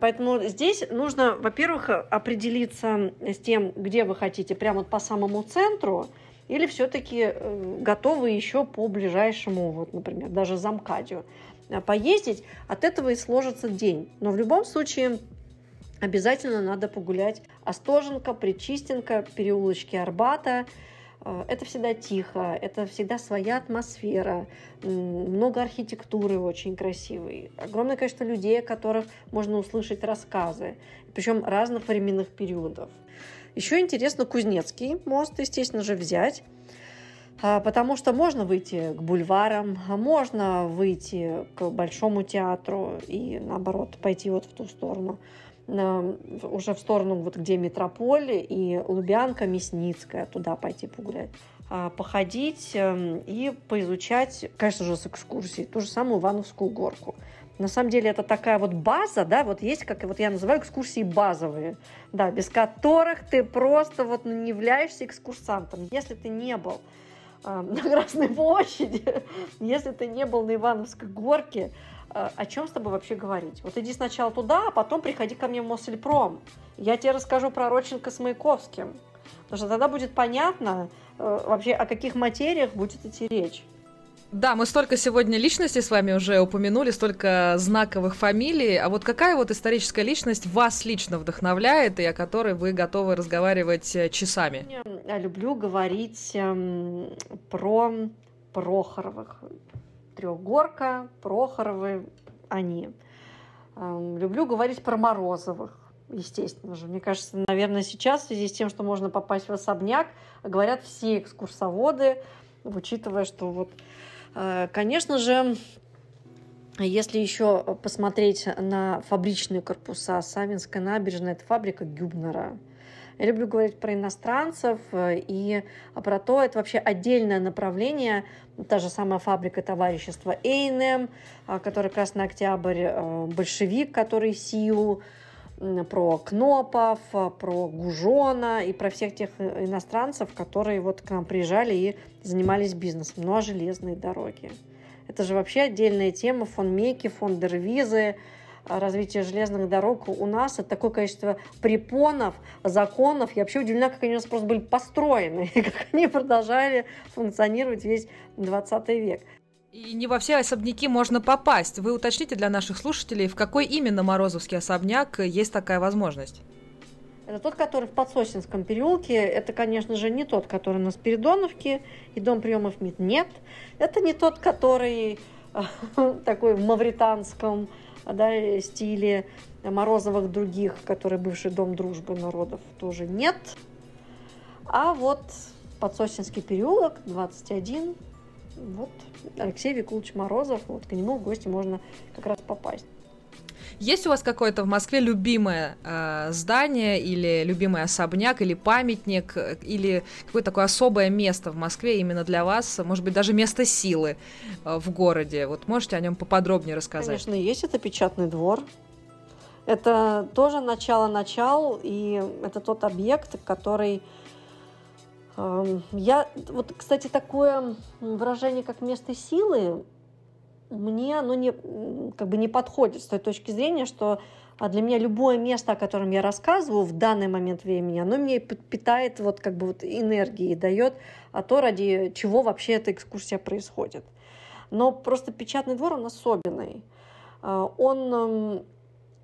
Поэтому здесь нужно, во-первых, определиться с тем, где вы хотите, прямо по самому центру, или все-таки э, готовы еще по ближайшему, вот, например, даже замкадию поездить, от этого и сложится день. Но в любом случае обязательно надо погулять Остоженко, Причистенко, переулочки Арбата. Э, это всегда тихо, это всегда своя атмосфера, много архитектуры очень красивой, огромное количество людей, о которых можно услышать рассказы, причем разных временных периодов. Еще интересно Кузнецкий мост, естественно же, взять. А, потому что можно выйти к бульварам, а можно выйти к Большому театру и, наоборот, пойти вот в ту сторону уже в сторону, вот где Метрополь и Лубянка, Мясницкая, туда пойти погулять а, походить эм, и поизучать, конечно же, с экскурсией, ту же самую Ивановскую горку. На самом деле это такая вот база, да, вот есть, как вот я называю экскурсии базовые, да, без которых ты просто вот ну, не являешься экскурсантом. Если ты не был э, на Красной площади, если ты не был на Ивановской горке, о чем с тобой вообще говорить? Вот иди сначала туда, а потом приходи ко мне в Мосельпром. Я тебе расскажу про Родченко с Маяковским. Потому что тогда будет понятно э, вообще, о каких материях будет идти речь. Да, мы столько сегодня личностей с вами уже упомянули, столько знаковых фамилий. А вот какая вот историческая личность вас лично вдохновляет и о которой вы готовы разговаривать э, часами? Я люблю говорить эм, про Прохоровых. Трехгорка, Прохоровы, они. Эм, люблю говорить про Морозовых естественно же. Мне кажется, наверное, сейчас в связи с тем, что можно попасть в особняк, говорят все экскурсоводы, учитывая, что вот Э, конечно же, если еще посмотреть на фабричные корпуса, Савинская набережная – это фабрика Гюбнера. Я люблю говорить про иностранцев э, и про то, это вообще отдельное направление, та же самая фабрика товарищества Эйнем, э, который Красный Октябрь, большевик, который СИУ, про Кнопов, про Гужона и про всех тех иностранцев, которые вот к нам приезжали и занимались бизнесом. Ну а железные дороги? Это же вообще отдельная тема. Фон Мейки, фон Дервизы, развитие железных дорог у нас. Это такое количество препонов, законов. Я вообще удивлена, как они у нас просто были построены, и как они продолжали функционировать весь 20 век. И не во все особняки можно попасть. Вы уточните для наших слушателей, в какой именно Морозовский особняк есть такая возможность? Это тот, который в Подсосинском переулке. Это, конечно же, не тот, который на Спиридоновке и дом приемов МИД. Нет. Это не тот, который такой в мавританском да, стиле Морозовых других, который бывший дом дружбы народов, тоже нет. А вот Подсосинский переулок, 21, вот Алексей Викулович Морозов, вот к нему в гости можно как раз попасть. Есть у вас какое-то в Москве любимое э, здание или любимый особняк или памятник или какое-то такое особое место в Москве именно для вас, может быть даже место силы э, в городе? Вот можете о нем поподробнее рассказать? Конечно, есть это печатный двор. Это тоже начало-начал, и это тот объект, который я, вот, кстати, такое выражение, как место силы, мне оно не, как бы не подходит с той точки зрения, что а для меня любое место, о котором я рассказываю в данный момент времени, оно мне питает вот как бы вот энергии, дает а то, ради чего вообще эта экскурсия происходит. Но просто печатный двор, он особенный. А, он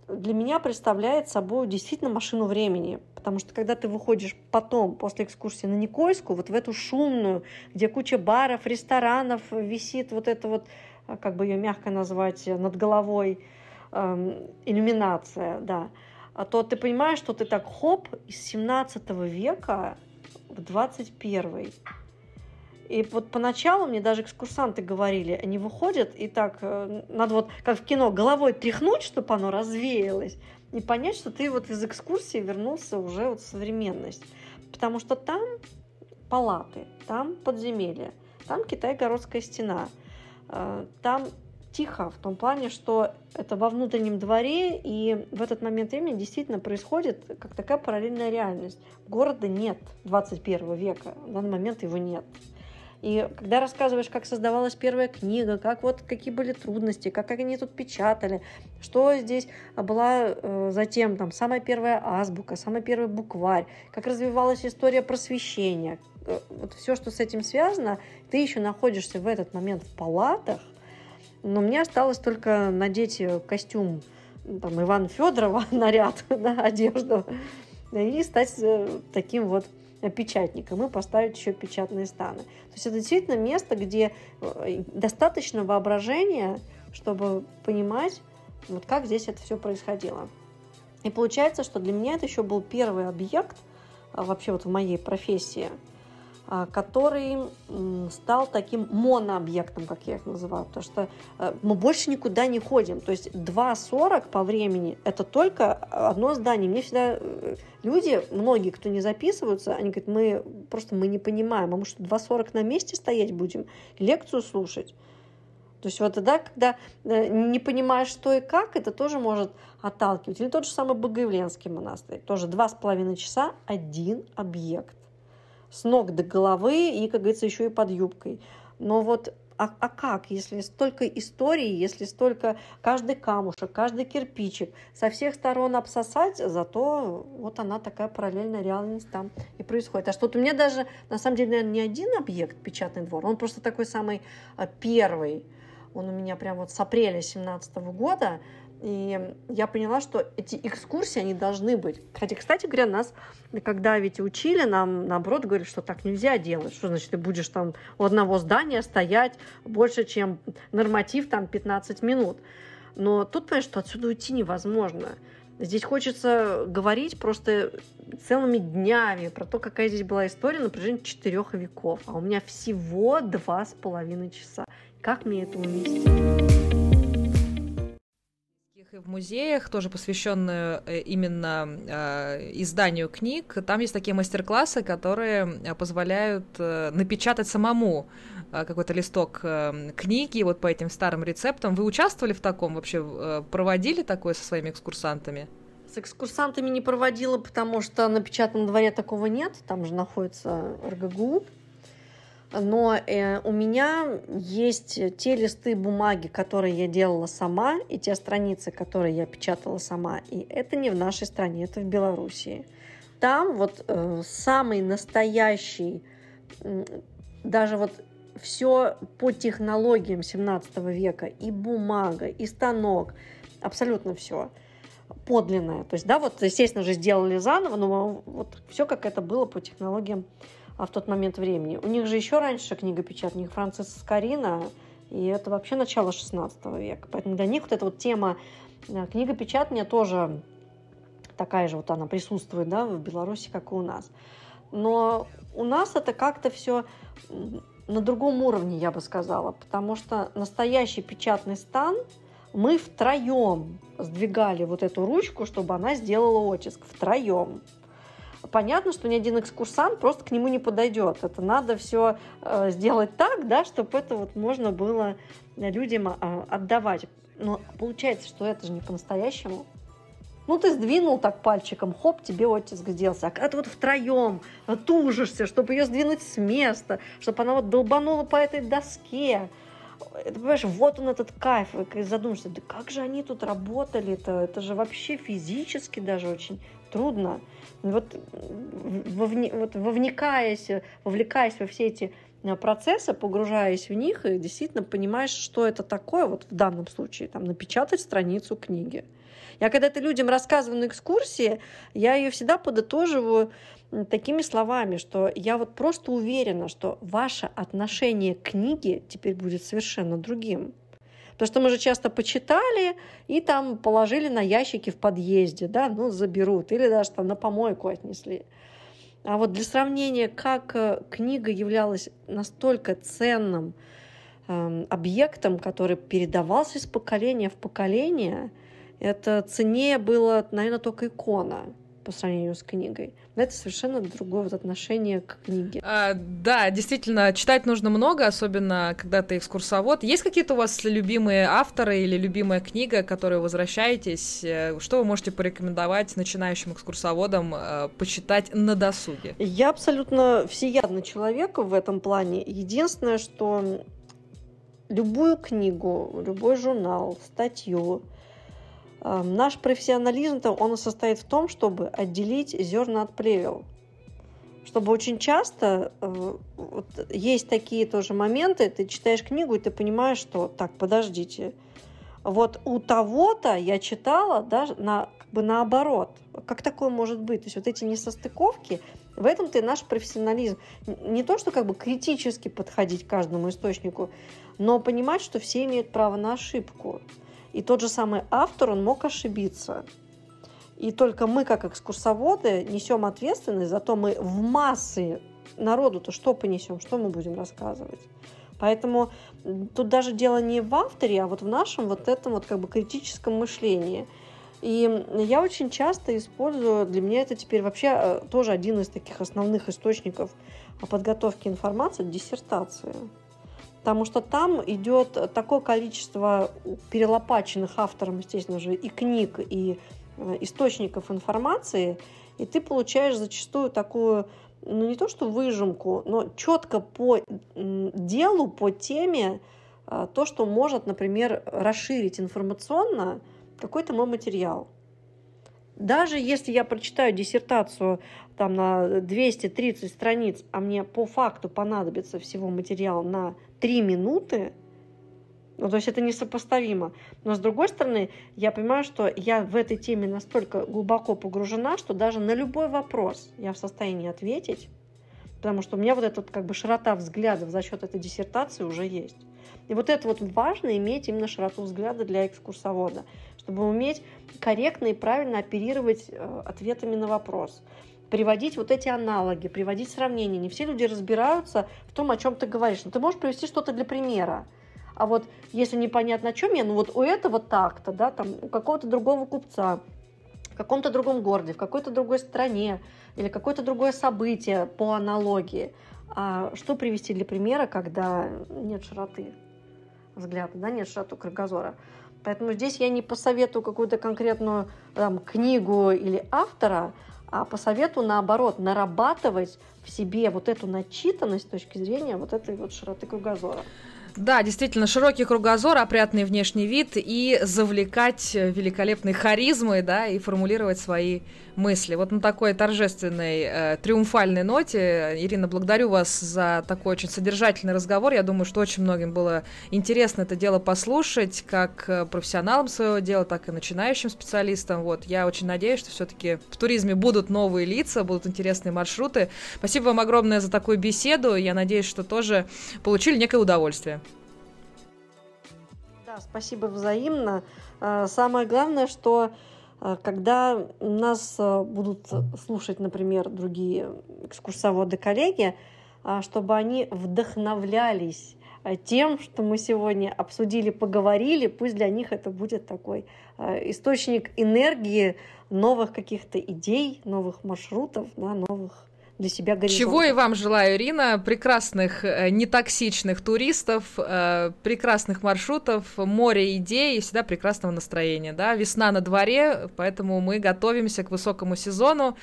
для меня представляет собой действительно машину времени. Потому что когда ты выходишь потом, после экскурсии на Никольскую, вот в эту шумную, где куча баров, ресторанов, висит вот это вот, как бы ее мягко назвать, над головой эм, иллюминация, да, а то ты понимаешь, что ты так хоп из 17 века в 21 и вот поначалу мне даже экскурсанты говорили, они выходят и так, э, надо вот, как в кино, головой тряхнуть, чтобы оно развеялось, и понять, что ты вот из экскурсии вернулся уже вот в современность. Потому что там палаты, там подземелья, там Китай-городская стена, э, там тихо в том плане, что это во внутреннем дворе, и в этот момент времени действительно происходит как такая параллельная реальность. Города нет 21 века, в данный момент его нет. И когда рассказываешь, как создавалась первая книга, как вот какие были трудности, как они тут печатали, что здесь была э, затем там самая первая азбука, самый первый букварь, как развивалась история просвещения, э, вот все, что с этим связано, ты еще находишься в этот момент в палатах, но мне осталось только надеть костюм там, Ивана Федорова наряд, да, одежду, и стать э, таким вот печатником и поставить еще печатные станы. То есть это действительно место, где э, достаточно воображения, чтобы понимать, вот как здесь это все происходило. И получается, что для меня это еще был первый объект а, вообще вот в моей профессии – который стал таким монообъектом, как я их называю, потому что э, мы больше никуда не ходим. То есть 2.40 по времени – это только одно здание. Мне всегда э, люди, многие, кто не записываются, они говорят, мы просто мы не понимаем, а мы что, 2.40 на месте стоять будем, лекцию слушать? То есть вот тогда, когда э, не понимаешь, что и как, это тоже может отталкивать. Или тот же самый Богоявленский монастырь. Тоже два с половиной часа один объект с ног до головы и, как говорится, еще и под юбкой. Но вот а, а как, если столько историй, если столько каждый камушек, каждый кирпичик со всех сторон обсосать, зато вот она такая параллельная реальность там и происходит. А что-то у меня даже, на самом деле, наверное, не один объект, печатный двор, он просто такой самый а, первый. Он у меня прям вот с апреля 2017 года, и я поняла, что эти экскурсии, они должны быть. Хотя, кстати говоря, нас, когда ведь учили, нам, наоборот, говорили, что так нельзя делать. Что значит, ты будешь там у одного здания стоять больше, чем норматив, там, 15 минут. Но тут, понимаешь, что отсюда уйти невозможно. Здесь хочется говорить просто целыми днями про то, какая здесь была история на протяжении четырех веков. А у меня всего два с половиной часа. Как мне это уместить? И в музеях, тоже посвященные э, именно э, изданию книг. Там есть такие мастер-классы, которые э, позволяют напечатать самому какой-то листок книги вот по этим старым рецептам. Вы участвовали в таком вообще? Проводили такое со своими экскурсантами? С экскурсантами не проводила, потому что на печатном дворе такого нет. Там же находится РГГУ. Но э, у меня есть те листы бумаги, которые я делала сама, и те страницы, которые я печатала сама. И это не в нашей стране, это в Белоруссии. Там вот э, самый настоящий, э, даже вот все по технологиям 17 века, и бумага, и станок, абсолютно все подлинное. То есть, да, вот, естественно, же сделали заново, но вот все как это было по технологиям в тот момент времени. У них же еще раньше книга печатная, у них Францис Скорина, и это вообще начало 16 века. Поэтому для них вот эта вот тема э, книга печатания тоже такая же вот она присутствует да, в Беларуси, как и у нас. Но у нас это как-то все на другом уровне, я бы сказала, потому что настоящий печатный стан мы втроем сдвигали вот эту ручку, чтобы она сделала оттиск. Втроем понятно, что ни один экскурсант просто к нему не подойдет. Это надо все э, сделать так, да, чтобы это вот можно было людям э, отдавать. Но получается, что это же не по-настоящему. Ну, ты сдвинул так пальчиком, хоп, тебе оттиск сделался. А когда ты вот втроем тужишься, чтобы ее сдвинуть с места, чтобы она вот долбанула по этой доске, ты понимаешь, вот он этот кайф, и задумаешься, да как же они тут работали-то, это же вообще физически даже очень трудно. Вот, вовне, вот вовникаясь, вовлекаясь во все эти э, процессы, погружаясь в них, и действительно понимаешь, что это такое, вот в данном случае, там, напечатать страницу книги. Я когда это людям рассказываю на экскурсии, я ее всегда подытоживаю такими словами, что я вот просто уверена, что ваше отношение к книге теперь будет совершенно другим. Потому что мы же часто почитали и там положили на ящики в подъезде, да, ну, заберут, или даже там на помойку отнесли. А вот для сравнения, как э, книга являлась настолько ценным э, объектом, который передавался из поколения в поколение, это ценнее было, наверное, только икона по сравнению с книгой. Но это совершенно другое вот отношение к книге. А, да, действительно, читать нужно много, особенно когда ты экскурсовод. Есть какие-то у вас любимые авторы или любимая книга, к которой возвращаетесь? Э, что вы можете порекомендовать начинающим экскурсоводам э, почитать на досуге? Я абсолютно всеядный человек в этом плане. Единственное, что любую книгу, любой журнал, статью, наш профессионализм он состоит в том, чтобы отделить зерна от плевел. Чтобы очень часто э, вот, есть такие тоже моменты, ты читаешь книгу, и ты понимаешь, что так, подождите, Вот у того-то я читала даже на, как бы наоборот. Как такое может быть? То есть вот эти несостыковки, в этом-то и наш профессионализм. Не то, что как бы критически подходить к каждому источнику, но понимать, что все имеют право на ошибку. И тот же самый автор, он мог ошибиться. И только мы, как экскурсоводы, несем ответственность, зато мы в массы народу-то что понесем, что мы будем рассказывать. Поэтому тут даже дело не в авторе, а вот в нашем вот этом вот как бы критическом мышлении. И я очень часто использую, для меня это теперь вообще э, тоже один из таких основных источников подготовки информации, диссертации. Потому что там идет такое количество перелопаченных автором, естественно же, и книг, и э, источников информации, и ты получаешь зачастую такую ну не то что выжимку, но четко по делу, по теме, а, то, что может, например, расширить информационно какой-то мой материал. Даже если я прочитаю диссертацию там на 230 страниц, а мне по факту понадобится всего материал на 3 минуты, ну, то есть это несопоставимо. Но с другой стороны, я понимаю, что я в этой теме настолько глубоко погружена, что даже на любой вопрос я в состоянии ответить, потому что у меня вот эта как бы широта взглядов за счет этой диссертации уже есть. И вот это вот важно иметь именно широту взгляда для экскурсовода, чтобы уметь корректно и правильно оперировать э, ответами на вопрос приводить вот эти аналоги, приводить сравнения. Не все люди разбираются в том, о чем ты говоришь. Но ты можешь привести что-то для примера. А вот если непонятно о чем я, ну вот у этого так-то, да, там у какого-то другого купца, в каком-то другом городе, в какой-то другой стране или какое-то другое событие по аналогии. А что привести для примера, когда нет широты взгляда, да, нет широты кругозора? Поэтому здесь я не посоветую какую-то конкретную там, книгу или автора, а посоветую, наоборот, нарабатывать в себе вот эту начитанность с точки зрения вот этой вот широты кругозора. Да, действительно, широкий кругозор, опрятный внешний вид и завлекать великолепной харизмой, да, и формулировать свои мысли. Вот на такой торжественной, э, триумфальной ноте, Ирина, благодарю вас за такой очень содержательный разговор. Я думаю, что очень многим было интересно это дело послушать, как э, профессионалам своего дела, так и начинающим специалистам. Вот, я очень надеюсь, что все-таки в туризме будут новые лица, будут интересные маршруты. Спасибо вам огромное за такую беседу. Я надеюсь, что тоже получили некое удовольствие. Да, спасибо взаимно. Э, самое главное, что э, когда нас э, будут слушать, например, другие экскурсоводы-коллеги, чтобы они вдохновлялись тем, что мы сегодня обсудили, поговорили, пусть для них это будет такой источник энергии, новых каких-то идей, новых маршрутов, да, новых для себя горизонт. Чего и вам желаю, Ирина, прекрасных, э, нетоксичных туристов, э, прекрасных маршрутов, море идей и всегда прекрасного настроения. Да? Весна на дворе, поэтому мы готовимся к высокому сезону.